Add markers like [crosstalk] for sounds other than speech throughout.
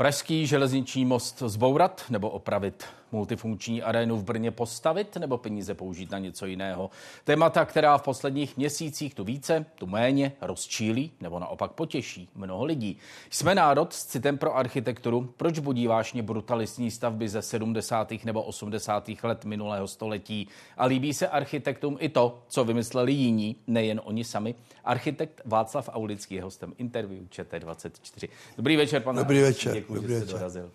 Pražský železniční most zbourat nebo opravit? Multifunkční arénu v Brně postavit nebo peníze použít na něco jiného. Témata, která v posledních měsících tu více, tu méně rozčílí nebo naopak potěší mnoho lidí. Jsme národ s citem pro architekturu. Proč budí vášně brutalistní stavby ze 70. nebo 80. let minulého století? A líbí se architektům i to, co vymysleli jiní, nejen oni sami. Architekt Václav Aulický je hostem interview ČT24. Dobrý večer, pane. Dobrý večer. Děkuji, Dobrý že večer. jste dorazil.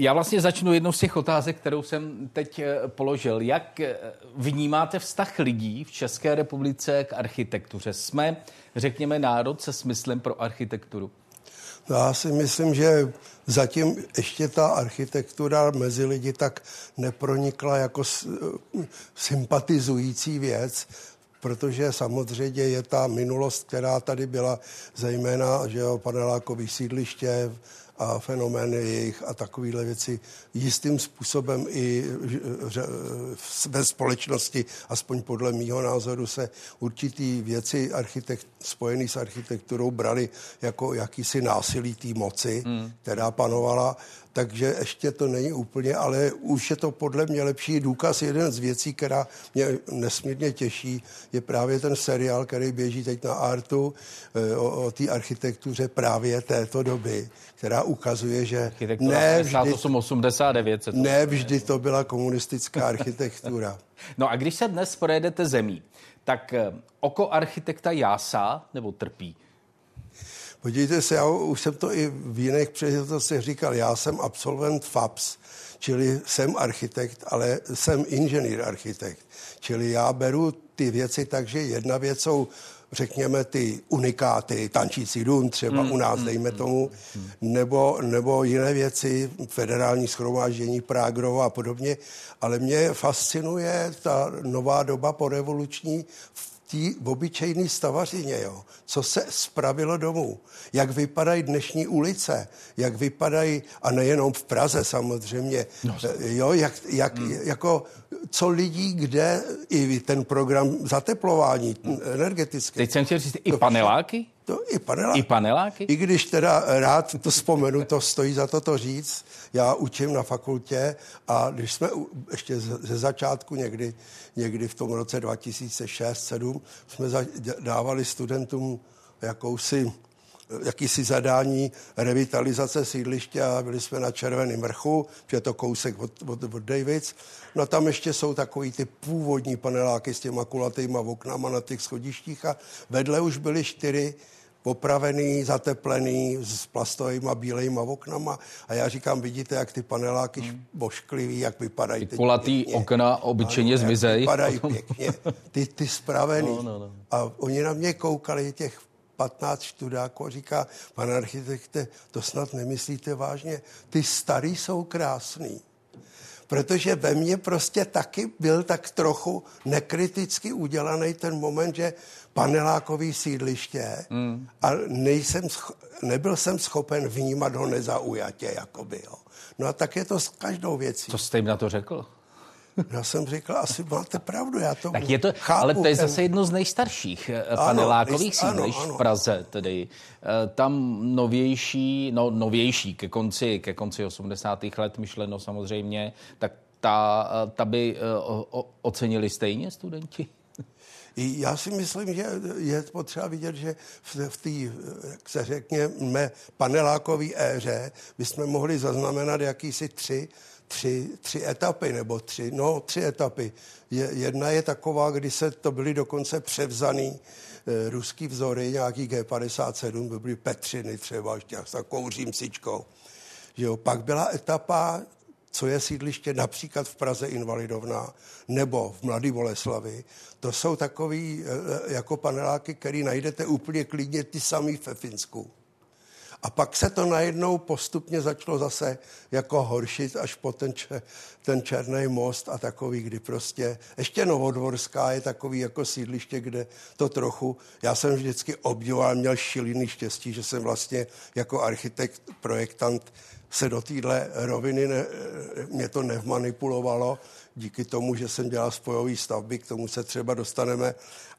Já vlastně začnu jednou z těch otázek, kterou jsem teď eh, položil. Jak eh, vnímáte vztah lidí v České republice k architektuře? Jsme, řekněme, národ se smyslem pro architekturu? No, já si myslím, že zatím ještě ta architektura mezi lidi tak nepronikla jako sympatizující věc, protože samozřejmě je ta minulost, která tady byla, zejména že jo, panelákový sídliště, a fenomény jejich a takovéhle věci jistým způsobem i ve společnosti, aspoň podle mýho názoru, se určitý věci architekt, spojený s architekturou brali jako jakýsi násilí té moci, hmm. která panovala takže ještě to není úplně, ale už je to podle mě lepší důkaz. Jeden z věcí, která mě nesmírně těší, je právě ten seriál, který běží teď na Artu eh, o, o té architektuře právě této doby, která ukazuje, že ne vždy, 89, se to ne vždy to byla komunistická [laughs] architektura. no a když se dnes projedete zemí, tak eh, oko architekta jásá nebo trpí? Podívejte se, já už jsem to i v jiných příležitostech říkal, já jsem absolvent FAPS, čili jsem architekt, ale jsem inženýr architekt. Čili já beru ty věci tak, že jedna věc jsou řekněme, ty unikáty, tančící dům třeba mm, u nás, mm, dejme mm, tomu, mm. nebo, nebo jiné věci, federální schromáždění, Prágrovo a podobně. Ale mě fascinuje ta nová doba porevoluční v té obyčejné stavařině, jo, co se spravilo domů, jak vypadají dnešní ulice, jak vypadají, a nejenom v Praze samozřejmě, no, jo, jak, jak, hmm. jako co lidí, kde i ten program zateplování hmm. energetické. Teď jsem chtěl říct, i paneláky? To i paneláky. I paneláky? I když teda rád to vzpomenu, to stojí za to to říct. Já učím na fakultě a když jsme ještě ze začátku někdy, někdy v tom roce 2006-2007 jsme dávali studentům jakousi jakýsi zadání revitalizace sídliště a byli jsme na Červeném vrchu, že je to kousek od, od, od Davids. No tam ještě jsou takový ty původní paneláky s těma kulatýma oknama na těch schodištích a vedle už byly čtyři popravený, zateplený s plastovými bílejma oknama a já říkám, vidíte, jak ty paneláky hmm. bošklivý, jak vypadají. Ty kulatý pěkně. okna obyčejně ano, zmizejí. Vypadají pěkně, ty, ty spravený. No, no, no. A oni na mě koukali těch 15 študáků a říká, pane architekte, to snad nemyslíte vážně, ty starý jsou krásný protože ve mně prostě taky byl tak trochu nekriticky udělaný ten moment, že panelákový sídliště mm. a nejsem, nebyl jsem schopen vnímat ho nezaujatě, jakoby, jo. No a tak je to s každou věcí. Co jste jim na to řekl? Já jsem říkal, asi máte pravdu, já to tak je to, chápu. Ale to je zase jedno z nejstarších eh, panelákových sídlišť v Praze. Tedy. Eh, tam novější, no novější, ke konci, ke konci 80. let myšleno samozřejmě, tak ta, eh, ta by ocenili stejně studenti? [laughs] Já si myslím, že je potřeba vidět, že v, v té, jak se řekněme, panelákové éře bychom mohli zaznamenat jakýsi tři tři, tři etapy, nebo tři, no tři etapy. Je, jedna je taková, kdy se to byly dokonce převzaný e, ruský vzory, nějaký G57, to byly Petřiny třeba, ještě s takovou římsičkou. Jo, pak byla etapa, co je sídliště například v Praze Invalidovna nebo v Mladý Boleslavi. To jsou takový e, jako paneláky, který najdete úplně klidně ty samý ve Finsku. A pak se to najednou postupně začalo zase jako horšit až po ten, ten Černý most a takový, kdy prostě, ještě Novodvorská je takový jako sídliště, kde to trochu, já jsem vždycky obdivoval, měl šiliny štěstí, že jsem vlastně jako architekt, projektant se do téhle roviny ne, mě to nevmanipulovalo, díky tomu, že jsem dělal spojové stavby, k tomu se třeba dostaneme,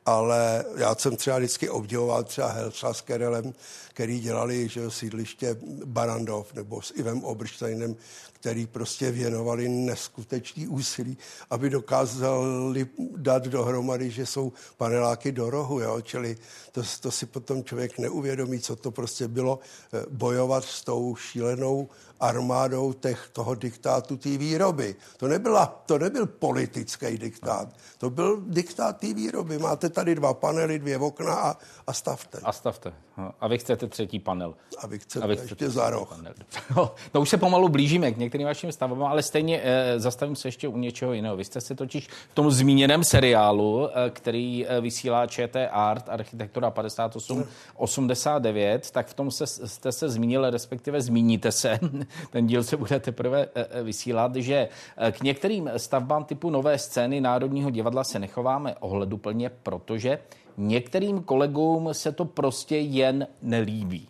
ale já jsem třeba vždycky obdivoval třeba Helsa s Kerelem, který dělali že sídliště Barandov nebo s Ivem Obrštajnem, který prostě věnovali neskutečný úsilí, aby dokázali dát dohromady, že jsou paneláky do rohu, jo? čili to, to si potom člověk neuvědomí, co to prostě bylo eh, bojovat s tou šílenou armádou těch, toho diktátu té výroby. To, nebyla, to nebyl politický diktát, to byl diktát té výroby. Máte tady dva panely, dvě okna a, a stavte. A stavte. A vy chcete třetí panel. A vy chcete, a vy chcete ještě za roh. [laughs] No, no už se pomalu blížíme k některým vašim stavbám, ale stejně eh, zastavím se ještě u něčeho jiného. Vy jste se totiž v tom zmíněném seriálu, eh, který eh, vysílá ČT Art, architektura 5889, tak v tom se, jste se zmínil, respektive zmíníte se, [laughs] ten díl se bude teprve eh, eh, vysílat, že eh, k některým stavbám typu nové scény Národního divadla se nechováme ohleduplně, protože některým kolegům se to prostě jen nelíbí.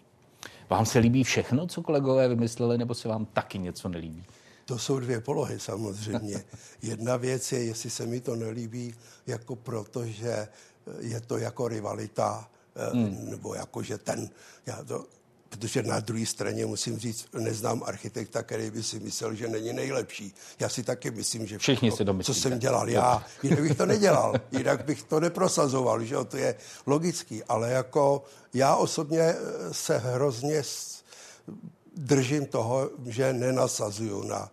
Vám se líbí všechno, co kolegové vymysleli, nebo se vám taky něco nelíbí? To jsou dvě polohy samozřejmě. [laughs] Jedna věc je, jestli se mi to nelíbí, jako proto, že je to jako rivalita, hmm. nebo jako, že ten, já to, protože na druhé straně musím říct, neznám architekta, který by si myslel, že není nejlepší. Já si taky myslím, že Všichni si co jsem dělal já, [laughs] jinak bych to nedělal, jinak bych to neprosazoval, že jo, to je logický, ale jako já osobně eh, se hrozně držím toho, že nenasazuju na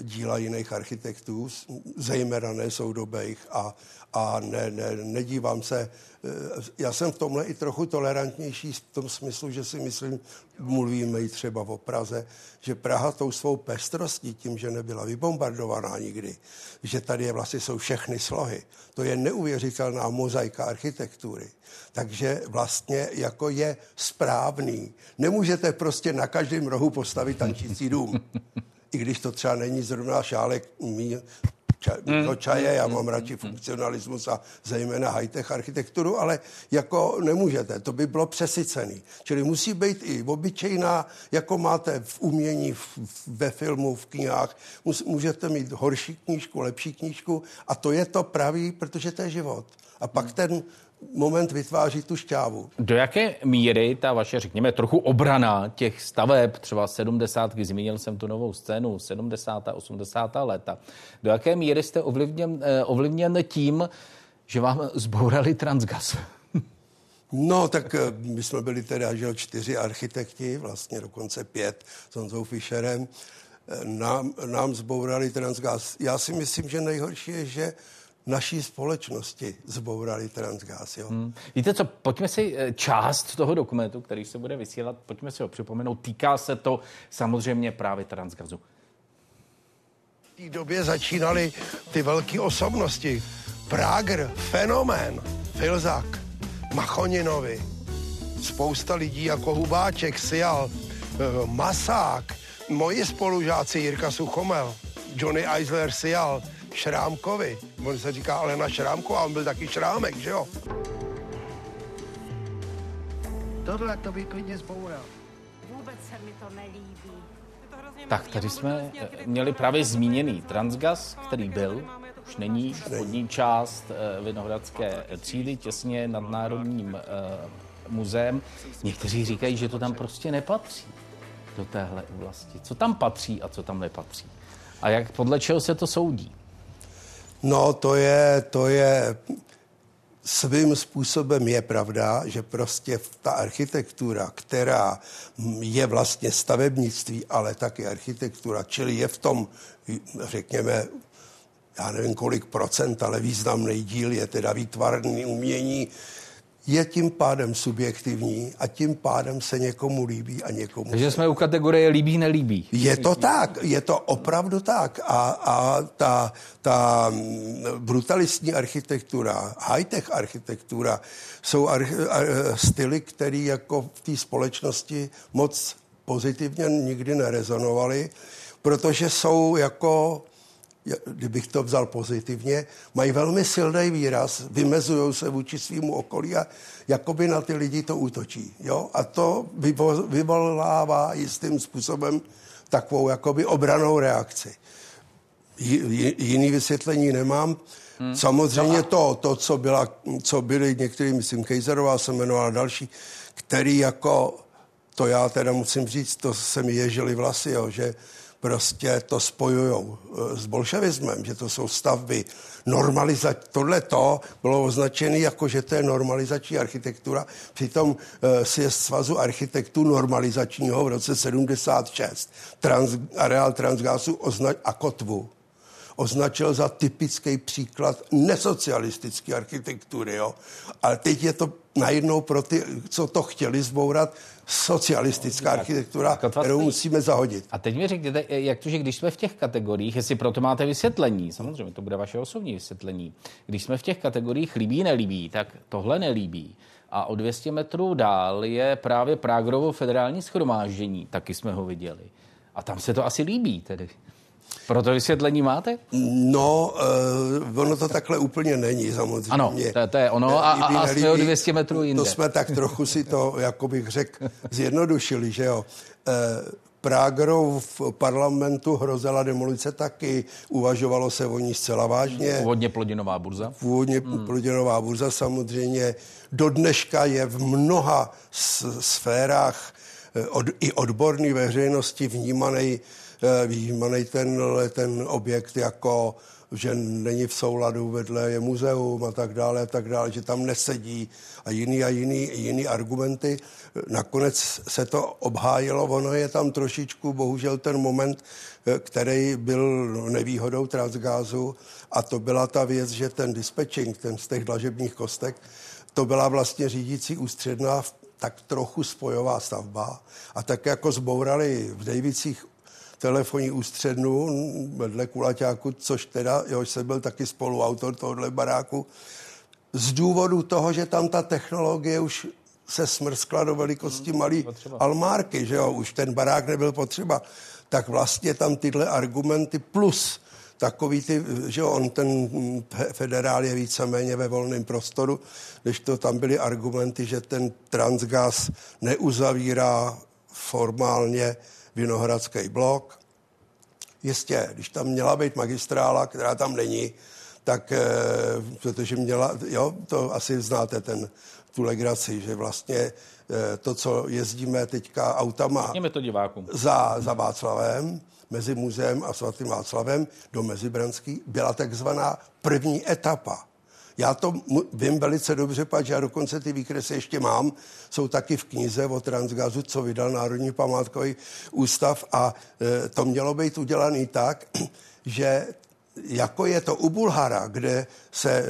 díla jiných architektů, zejména ne soudobých a, a ne, ne, nedívám se. Eh, já jsem v tomhle i trochu tolerantnější v tom smyslu, že si myslím, mluvíme i třeba o Praze, že Praha tou svou pestrostí, tím, že nebyla vybombardovaná nikdy, že tady je vlastně jsou všechny slohy. To je neuvěřitelná mozaika architektury. Takže vlastně jako je správný. Nemůžete prostě na každém rohu postavit tančící dům. [laughs] I když to třeba není zrovna šálek mý ča, mm. no čaje, já mám radši funkcionalismus a zejména high-tech architekturu, ale jako nemůžete, to by bylo přesycený. Čili musí být i obyčejná, jako máte v umění, v, ve filmu, v knihách, můžete mít horší knížku, lepší knížku a to je to pravý, protože to je život. A pak ten moment vytváří tu šťávu. Do jaké míry ta vaše, řekněme, trochu obrana těch staveb, třeba 70, zmínil jsem tu novou scénu, 70. 80. léta, do jaké míry jste ovlivněn, eh, ovlivněn tím, že vám zbourali Transgas? [laughs] No, tak eh, my jsme byli teda, že čtyři architekti, vlastně dokonce pět s Honzou Fischerem, eh, nám, nám zbourali Transgas. Já si myslím, že nejhorší je, že naší společnosti zbourali Transgas. Jo? Hmm. Víte co, pojďme si eh, část toho dokumentu, který se bude vysílat, pojďme si ho připomenout. Týká se to samozřejmě právě Transgazu. V té době začínaly ty velké osobnosti. Prager, fenomén, Filzak, Machoninovi, spousta lidí jako Hubáček, Sial, eh, Masák, moji spolužáci Jirka Suchomel, Johnny Eisler Sial, Šrámkovi. On se říká ale na Šrámku a on byl taky Šrámek, že jo? Tohle to by klidně zboural. Vůbec se mi to nelíbí. Tak, tady jsme eh, měli právě zmíněný Transgas, který byl, už není spodní část eh, Vinohradské třídy, těsně nad Národním eh, muzeem. Někteří říkají, že to tam prostě nepatří do téhle oblasti. Co tam patří a co tam nepatří? A jak podle čeho se to soudí? No, to je, to je svým způsobem je pravda, že prostě ta architektura, která je vlastně stavebnictví, ale taky architektura, čili je v tom, řekněme, já nevím kolik procent, ale významný díl je teda výtvarný umění, je tím pádem subjektivní a tím pádem se někomu líbí a někomu... Takže jsme u kategorie líbí, nelíbí. Je to tak, je to opravdu tak. A, a ta, ta brutalistní architektura, high-tech architektura jsou arch, styly, které jako v té společnosti moc pozitivně nikdy nerezonovaly, protože jsou jako kdybych to vzal pozitivně, mají velmi silný výraz, vymezují se vůči svýmu okolí a jakoby na ty lidi to útočí. Jo? A to vyvolává jistým způsobem takovou jakoby obranou reakci. Jiný vysvětlení nemám. Hmm. Samozřejmě to, to co, byla, co byli některý, myslím, Kejzerová se jmenovala další, který jako, to já teda musím říct, to se mi ježili vlasy, jo, že prostě to spojují eh, s bolševismem, že to jsou stavby normalizační. Tohle to bylo označené jako, že to je normalizační architektura. Přitom e, sjezd svazu architektů normalizačního v roce 76 trans, areál Transgasu označ, a kotvu označil za typický příklad nesocialistické architektury. Jo? Ale teď je to najednou pro ty, co to chtěli zbourat, socialistická architektura, kterou musíme zahodit. A teď mi řekněte, jak to, že když jsme v těch kategoriích, jestli proto máte vysvětlení, samozřejmě to bude vaše osobní vysvětlení, když jsme v těch kategoriích líbí, nelíbí, tak tohle nelíbí. A o 200 metrů dál je právě Prágrovo federální schromáždění, taky jsme ho viděli. A tam se to asi líbí tedy. Pro to vysvětlení máte? No, uh, ono to takhle úplně není, samozřejmě. Ano, to, to je ono a, a, a jsme o 200 metrů jinde. To jsme tak trochu si to, jako bych řekl, zjednodušili, že jo. Uh, Prágrou v parlamentu hrozila demolice taky, uvažovalo se o ní zcela vážně. Původně plodinová burza? Původně hmm. plodinová burza samozřejmě. Do dneška je v mnoha sférách eh, od, i odborné veřejnosti vnímaný Eh, vnímaný ten, ten objekt jako že není v souladu, vedle je muzeum a tak dále a tak dále, že tam nesedí a jiný a jiný, jiný argumenty. Nakonec se to obhájilo, ono je tam trošičku, bohužel ten moment, eh, který byl nevýhodou Transgázu a to byla ta věc, že ten dispatching, ten z těch dlažebních kostek, to byla vlastně řídící ústředná tak trochu spojová stavba a tak jako zbourali v Davicích telefonní ústřednu vedle Kulaťáku, což teda, jož jsem byl taky spoluautor tohohle baráku, z důvodu toho, že tam ta technologie už se smrskla do velikosti hmm, malý potřeba. almárky, že jo, už ten barák nebyl potřeba, tak vlastně tam tyhle argumenty plus takový ty, že jo, on ten federál je víceméně ve volném prostoru, když to tam byly argumenty, že ten transgas neuzavírá formálně Vinohradský blok. Jistě, když tam měla být magistrála, která tam není, tak e, protože měla, jo, to asi znáte ten, tu legraci, že vlastně e, to, co jezdíme teďka autama to divákům. Za, za Václavem, mezi muzeem a svatým Václavem do Mezibranský, byla takzvaná první etapa. Já to vím velice dobře, protože já dokonce ty výkresy ještě mám. Jsou taky v knize o Transgazu, co vydal Národní památkový ústav a e, to mělo být udělané tak, [clears throat] že jako je to u Bulhara, kde se e,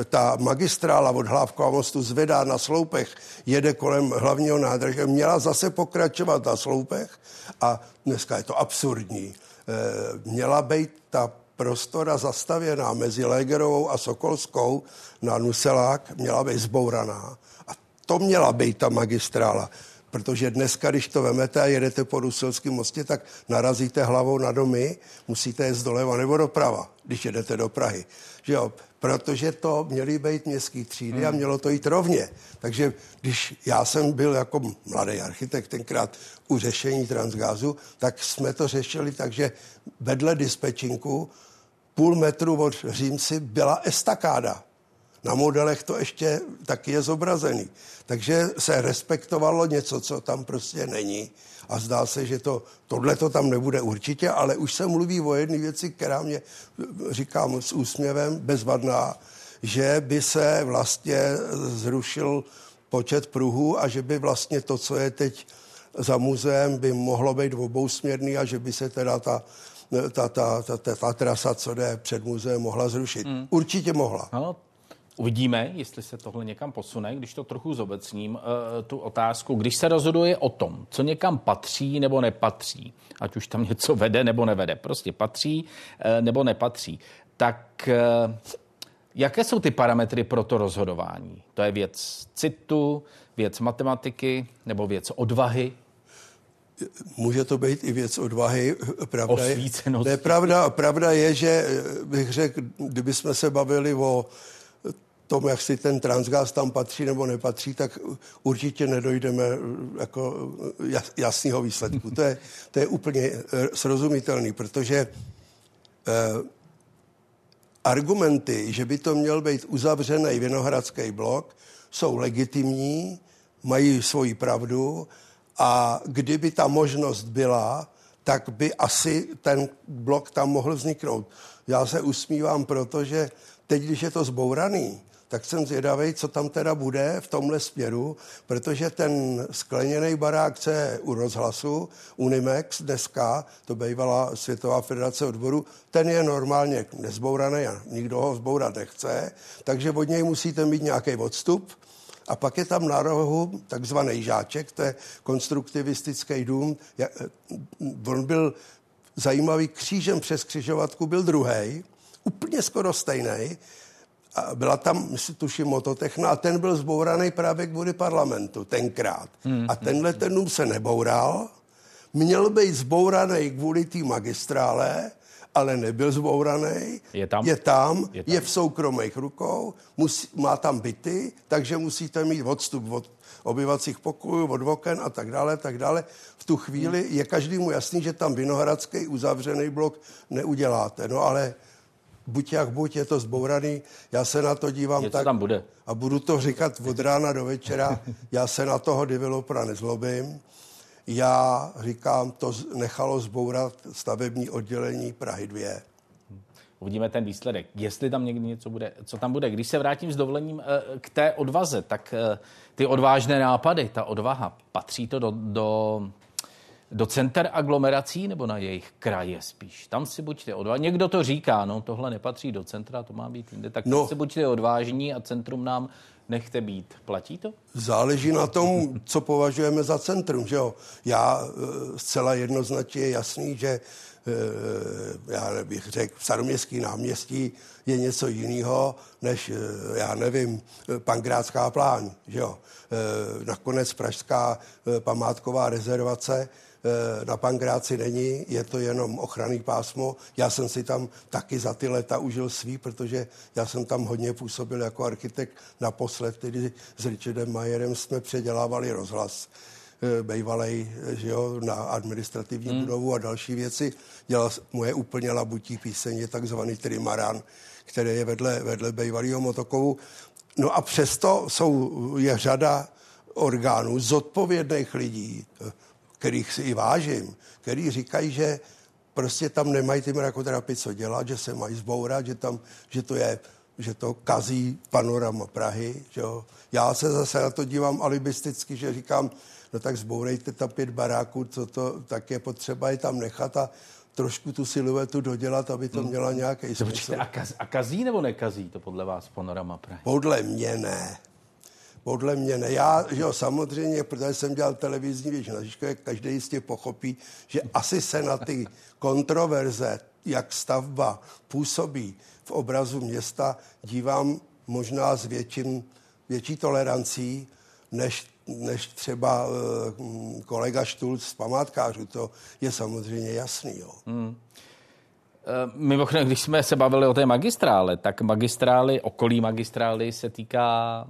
e, ta magistrála od Hlávkova mostu zvedá na sloupech, jede kolem hlavního nádrže, měla zase pokračovat na sloupech a dneska je to absurdní. E, měla být ta prostora zastavěná mezi Légerovou a Sokolskou na Nuselák měla být zbouraná. A to měla být ta magistrála. Protože dneska, když to vemete a jedete po Ruselském mostě, tak narazíte hlavou na domy, musíte jít doleva nebo doprava, když jedete do Prahy. Že jo? Protože to měly být městský třídy hmm. a mělo to jít rovně. Takže když já jsem byl jako mladý architekt tenkrát u řešení transgázu, tak jsme to řešili tak, že vedle dispečinku půl metru od Římci byla estakáda. Na modelech to ještě taky je zobrazený. Takže se respektovalo něco, co tam prostě není. A zdá se, že to, tohle to tam nebude určitě, ale už se mluví o jedné věci, která mě, říkám s úsměvem, bezvadná, že by se vlastně zrušil počet pruhů a že by vlastně to, co je teď za muzeem, by mohlo být obousměrný a že by se teda ta ta, ta, ta, ta, ta trasa, co jde před muzeem, mohla zrušit. Hmm. Určitě mohla. Ano, Uvidíme, jestli se tohle někam posune, když to trochu zobecním, eh, tu otázku. Když se rozhoduje o tom, co někam patří nebo nepatří, ať už tam něco vede nebo nevede, prostě patří eh, nebo nepatří, tak eh, jaké jsou ty parametry pro to rozhodování? To je věc citu, věc matematiky nebo věc odvahy? Může to být i věc odvahy. Pravda je, ne, pravda, pravda je, že bych řekl, kdybychom se bavili o tom, jak si ten transgas tam patří nebo nepatří, tak určitě nedojdeme jako jasného výsledku. To je, to je úplně srozumitelný, protože eh, argumenty, že by to měl být uzavřený Vinohradský blok, jsou legitimní, mají svoji pravdu a kdyby ta možnost byla, tak by asi ten blok tam mohl vzniknout. Já se usmívám, protože teď, když je to zbouraný, tak jsem zvědavý, co tam teda bude v tomhle směru, protože ten skleněný barák, co je u rozhlasu, Unimex dneska, to bývala Světová federace odboru, ten je normálně nezbouraný a nikdo ho zbourat nechce, takže od něj musíte mít nějaký odstup, a pak je tam na rohu takzvaný žáček, to je konstruktivistický dům. On byl zajímavý křížem přes křižovatku, byl druhý, úplně skoro stejný. A byla tam, tuším, mototechna a ten byl zbouraný právě kvůli parlamentu tenkrát. Hmm. A tenhle ten dům se neboural, měl být zbouraný kvůli té magistrále, ale nebyl zbouraný. Je tam? Je tam, je, tam. je v soukromých rukou, musí, má tam byty, takže musíte mít odstup od obyvacích pokojů, od oken a tak dále, tak dále. V tu chvíli je každému jasný, že tam Vinohradský uzavřený blok neuděláte. No ale buď jak buď, je to zbouraný, já se na to dívám Něco tak. tam bude. A budu to říkat od rána do večera, [laughs] já se na toho developera nezlobím. Já říkám, to nechalo zbourat stavební oddělení Prahy 2. Uvidíme ten výsledek. Jestli tam někdy něco bude, co tam bude. Když se vrátím s dovolením eh, k té odvaze, tak eh, ty odvážné nápady, ta odvaha, patří to do, do, do center aglomerací nebo na jejich kraje spíš? Tam si buďte odvážní. Někdo to říká, no tohle nepatří do centra, to má být jinde. Tak no. si buďte odvážní a centrum nám nechte být. Platí to? Záleží na tom, co považujeme za centrum. Že jo? Já eh, zcela jednoznačně je jasný, že eh, já bych řekl, staroměstský náměstí je něco jiného, než, eh, já nevím, Pankrátská plán. Že jo? Nakonec Pražská památková rezervace na Pankráci není, je to jenom ochranný pásmo. Já jsem si tam taky za ty leta užil svý, protože já jsem tam hodně působil jako architekt. Naposled tedy s Richardem Majerem jsme předělávali rozhlas eh, bejvalej, eh, že jo, na administrativní hmm. budovu a další věci. Dělal moje úplně labutí píseň, je takzvaný trimaran, který je vedle, vedle bejvalého motokovu. No a přesto jsou, je řada orgánů, zodpovědných lidí, kterých si i vážím, který říkají, že prostě tam nemají ty mrakoterapii co dělat, že se mají zbourat, že, tam, že to je že to kazí panorama Prahy. Že jo. Já se zase na to dívám alibisticky, že říkám, no tak zbourejte tam pět baráků, co to, tak je potřeba je tam nechat a trošku tu siluetu dodělat, aby to hmm. měla nějaký smysl. A, kaz, a kazí nebo nekazí to podle vás panorama Prahy? Podle mě ne. Podle mě ne. Já, že jo, samozřejmě, protože jsem dělal televizní věc na Žižkově, každý jistě pochopí, že asi se na ty kontroverze, jak stavba působí v obrazu města, dívám možná s větším, větší tolerancí, než, než třeba uh, kolega Štulc z památkářů. To je samozřejmě jasný. Jo. Hmm. Mimochodem, když jsme se bavili o té magistrále, tak magistrály, okolí magistrály se týká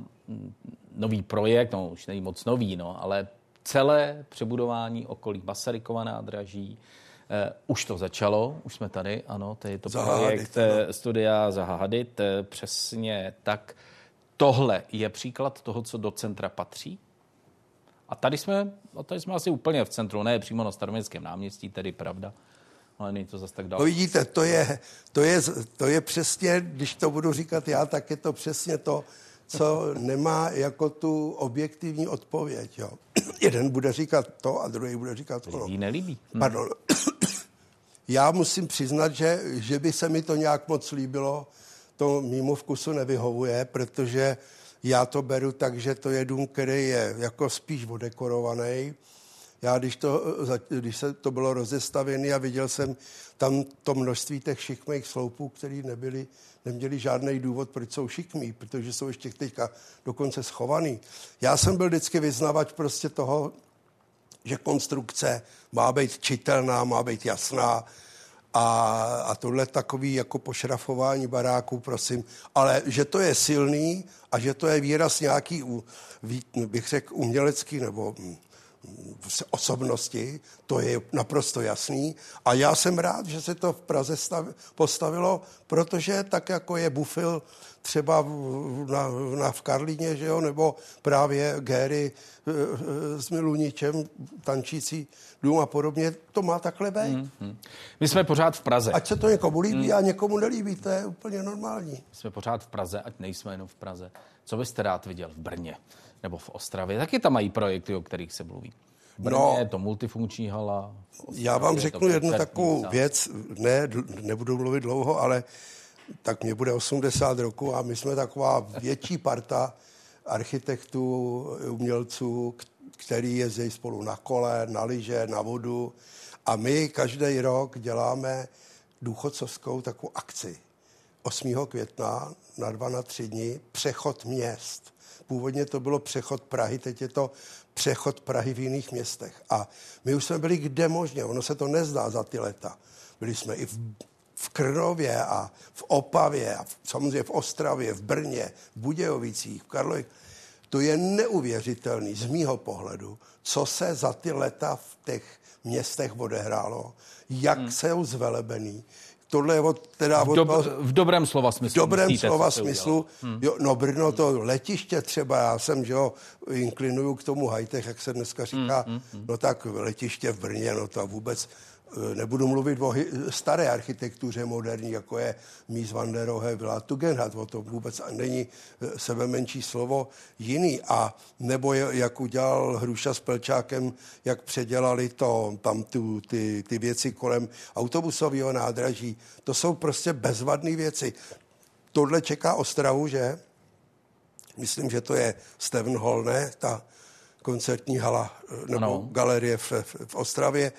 nový projekt, no už není moc nový, no, ale celé přebudování okolí Masarykova nádraží, už to začalo, už jsme tady, ano, to je to Zaha projekt no. studia Zaha Hadit, eh, přesně tak. Tohle je příklad toho, co do centra patří. A tady jsme, a tady jsme asi úplně v centru, ne přímo na staroměstském náměstí, tedy pravda, ale není to zase tak daleko. No vidíte, to je, to, je, to je přesně, když to budu říkat já, tak je to přesně to, co nemá jako tu objektivní odpověď. Jo. [clears throat] Jeden bude říkat to a druhý bude říkat to. Jí nelíbí. Hm. Pardon. Já musím přiznat, že, že by se mi to nějak moc líbilo, to mýmu vkusu nevyhovuje, protože já to beru tak, že to je dům, který je jako spíš odekorovaný. Já, když, to, když se to bylo rozestavené a viděl jsem tam to množství těch šikmých sloupů, které nebyly neměli žádný důvod, proč jsou šikmí, protože jsou ještě teďka dokonce schovaný. Já jsem byl vždycky vyznavač prostě toho, že konstrukce má být čitelná, má být jasná A, a tohle takový jako pošrafování baráků, prosím. Ale že to je silný a že to je výraz nějaký, bych řekl, umělecký nebo hm, osobnosti, to je naprosto jasný. A já jsem rád, že se to v Praze stav, postavilo, protože tak jako je Bufil třeba v, na, na, v Karlíně, že jo, nebo právě Gary e, e, s Miluničem, tančící dům a podobně, to má takhle být. Mm, mm. My jsme pořád v Praze. Ať se to někomu líbí mm. a někomu nelíbí, to je úplně normální. My jsme pořád v Praze, ať nejsme jenom v Praze. Co byste rád viděl v Brně nebo v Ostravě? Taky tam mají projekty, o kterých se mluví. Brně no, je to multifunkční hala. Ostravě já vám řeknu jednu takovou věc, ne, nebudu mluvit dlouho, ale tak mě bude 80 roku a my jsme taková větší parta architektů, umělců, který jezdí spolu na kole, na lyže, na vodu. A my každý rok děláme důchodcovskou takovou akci. 8. května na dva na tři dny přechod měst. Původně to bylo přechod Prahy, teď je to přechod Prahy v jiných městech. A my už jsme byli kde možně, ono se to nezdá za ty leta. Byli jsme i v, v Krnově a v Opavě a v, samozřejmě v Ostravě, v Brně, v Budějovicích, v Karlových. To je neuvěřitelný z mýho pohledu, co se za ty leta v těch městech odehrálo, jak hmm. jsou zvelebený, tohle je od, teda v, dob, od, v dobrém slova smyslu. V dobrém myslíte, slova smyslu. Hmm. Jo, no Brno, to letiště třeba, já jsem, že jo, inklinuju k tomu high-tech, jak se dneska říká, hmm, hmm, hmm. no tak letiště v Brně, no to vůbec nebudu mluvit o staré architektuře moderní, jako je Mies van der Rohe, byla Tugendhat, o to vůbec není eh, sebe menší slovo jiný. A nebo jak udělal Hruša s Pelčákem, jak předělali to, tam tu, ty, ty věci kolem autobusového nádraží. To jsou prostě bezvadné věci. Tohle čeká Ostravu, že? Myslím, že to je Steven Hall, ne? Ta koncertní hala eh, nebo ano. galerie v, v, v Ostravě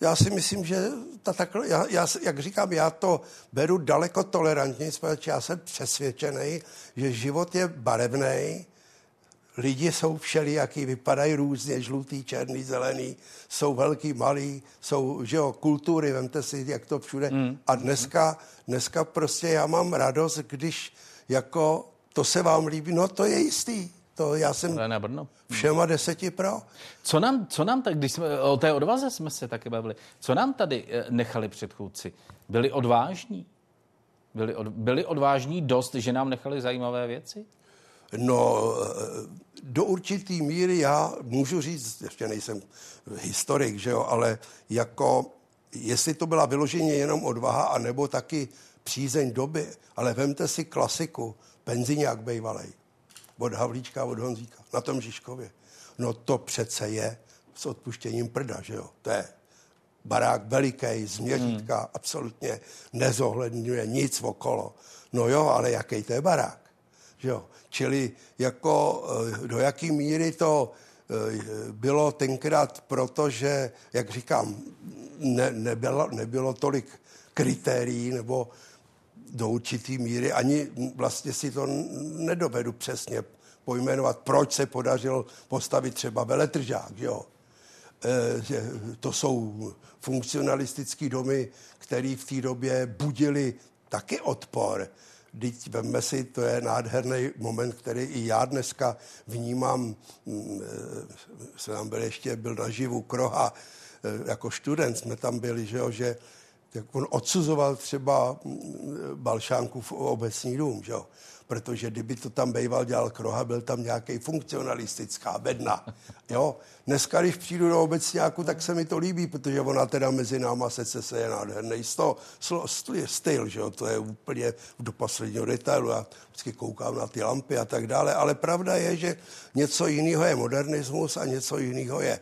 já si myslím, že ta takhle, já, já, jak říkám, já to beru daleko tolerantně, protože já jsem přesvědčený, že život je barevný, lidi jsou všelijaký, vypadají různě, žlutý, černý, zelený, jsou velký, malý, jsou, že jo, kultury, vemte si, jak to všude. Mm. A dneska, dneska prostě já mám radost, když jako to se vám líbí, no to je jistý. To já jsem na Brno. všema deseti pro. Co nám, co nám tak, když jsme o té odvaze jsme se taky bavili, co nám tady eh, nechali předchůdci? Byli odvážní? Byli, od, byli odvážní dost, že nám nechali zajímavé věci? No, eh, do určitý míry já můžu říct, ještě nejsem historik, že jo, ale jako, jestli to byla vyloženě jenom odvaha, anebo taky přízeň doby, ale vemte si klasiku, penziniák bejvalej od Havlíčka od Honzíka na tom Žižkově. No to přece je s odpuštěním prda, že jo? To je barák veliký, z měřítka, hmm. absolutně nezohledňuje nic okolo. No jo, ale jaký to je barák? Že jo? Čili jako eh, do jaký míry to eh, bylo tenkrát proto, že, jak říkám, ne, nebylo, nebylo tolik kritérií nebo do určitý míry. Ani vlastně si to nedovedu přesně pojmenovat, proč se podařilo postavit třeba veletržák. Jo? E, to jsou funkcionalistické domy, které v té době budili taky odpor. Teď vemme si, to je nádherný moment, který i já dneska vnímám, mm, e, se tam byl ještě, byl naživu Kroha, e, jako student jsme tam byli, že, jo, že jak on odsuzoval třeba Balšánkův obecní dům, že jo? protože kdyby to tam býval dělal Kroha, byl tam nějaký funkcionalistická bedna. Jo? Dneska, když přijdu do obecňáku, tak se mi to líbí, protože ona teda mezi náma se se je nádherný sto, styl, že jo? to je úplně do posledního detailu. Já vždycky koukám na ty lampy a tak dále, ale pravda je, že něco jiného je modernismus a něco jiného je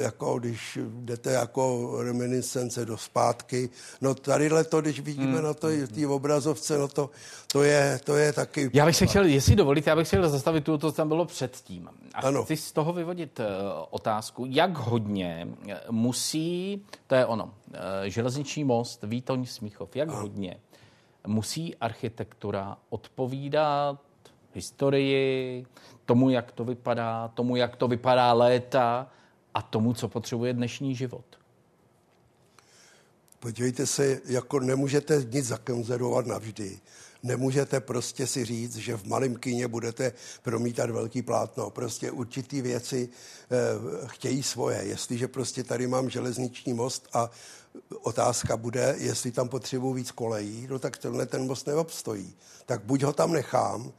jako když jdete jako reminiscence do zpátky. No tadyhle to, když vidíme hmm. na to, té obrazovce, no to, to, je, to je taky... Já bych se chtěl, jestli dovolíte, já bych chtěl zastavit tu, to, co tam bylo předtím. A ano. chci z toho vyvodit uh, otázku, jak hodně eh, musí, to je ono, železniční most, Výtoň, Smíchov, jak ano. hodně musí architektura odpovídat historii, tomu, jak to vypadá, tomu, jak to vypadá léta, a tomu, co potřebuje dnešní život? Podívejte se, jako nemůžete nic zakonzervovat navždy. Nemůžete prostě si říct, že v malém kině budete promítat velký plátno. Prostě určitý věci e, chtějí svoje. Jestliže prostě tady mám železniční most a otázka bude, jestli tam potřebuji víc kolejí, no tak tenhle ten most neobstojí. Tak buď ho tam nechám,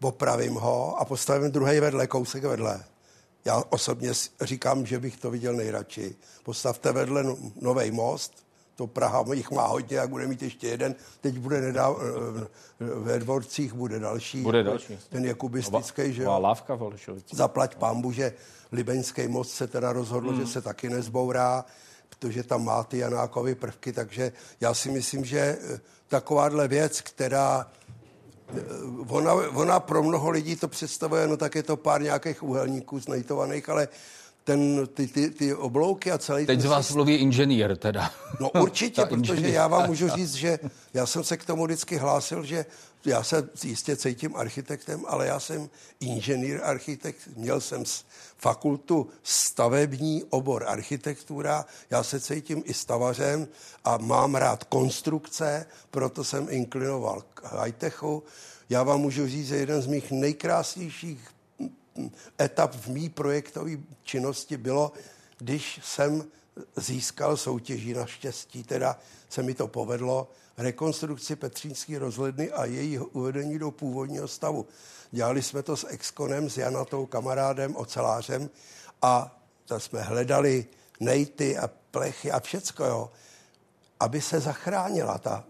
opravím ho a postavím druhý vedle, kousek vedle. Já osobně říkám, že bych to viděl nejradši. Postavte vedle no, nový most, to Praha jich má hodně, jak bude mít ještě jeden. Teď bude nedá, eh, ve dvorcích bude další. Bude další. Ten je kubistický, že jo. lávka v Zaplať pambu, že Libeňský most se teda rozhodl, hmm. že se taky nezbourá, protože tam má ty Janákovy prvky, takže já si myslím, že eh, takováhle věc, která eh, Ona, ona pro mnoho lidí to představuje, no tak je to pár nějakých úhelníků znajtovaných, ale ten, ty, ty, ty oblouky a celý... Teď z vás se... mluví inženýr teda. No určitě, [laughs] protože inženýr. já vám můžu [laughs] říct, že já jsem se k tomu vždycky hlásil, že já se jistě cítím architektem, ale já jsem inženýr architekt, měl jsem fakultu stavební obor architektura, já se cítím i stavařem a mám rád konstrukce, proto jsem inklinoval k high-techu. Já vám můžu říct, že jeden z mých nejkrásnějších etap v mý projektové činnosti bylo, když jsem získal soutěží, naštěstí teda se mi to povedlo, rekonstrukci Petřínské rozhledny a její uvedení do původního stavu. Dělali jsme to s Exkonem, s Janatou, kamarádem, ocelářem a tam jsme hledali nejty a plechy a všecko, jo, aby se zachránila ta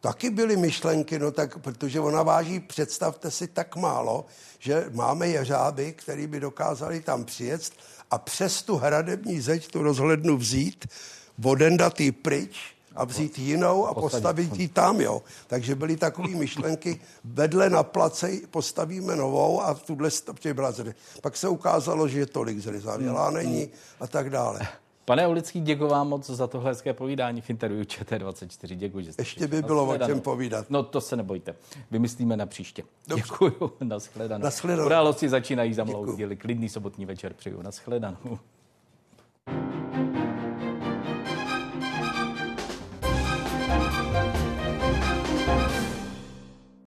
taky byly myšlenky, no tak, protože ona váží, představte si, tak málo, že máme jeřáby, který by dokázali tam přijet a přes tu hradební zeď tu rozhlednu vzít, vodendat ji pryč a vzít jinou a postavit ji tam, jo. Takže byly takové myšlenky, vedle na place postavíme novou a tuhle byla zry. Pak se ukázalo, že je tolik zryzavělá není a tak dále. Pane Ulický, děkuji vám moc za tohle hezké povídání v interview ČT24. Děkuji, že jste Ještě by bylo o čem povídat. No to se nebojte. Vymyslíme na příště. Dobře. Děkuji. [laughs] Naschledanou. Naschledanou. Události začínají za mlou. Klidný sobotní večer přeju. Naschledanou.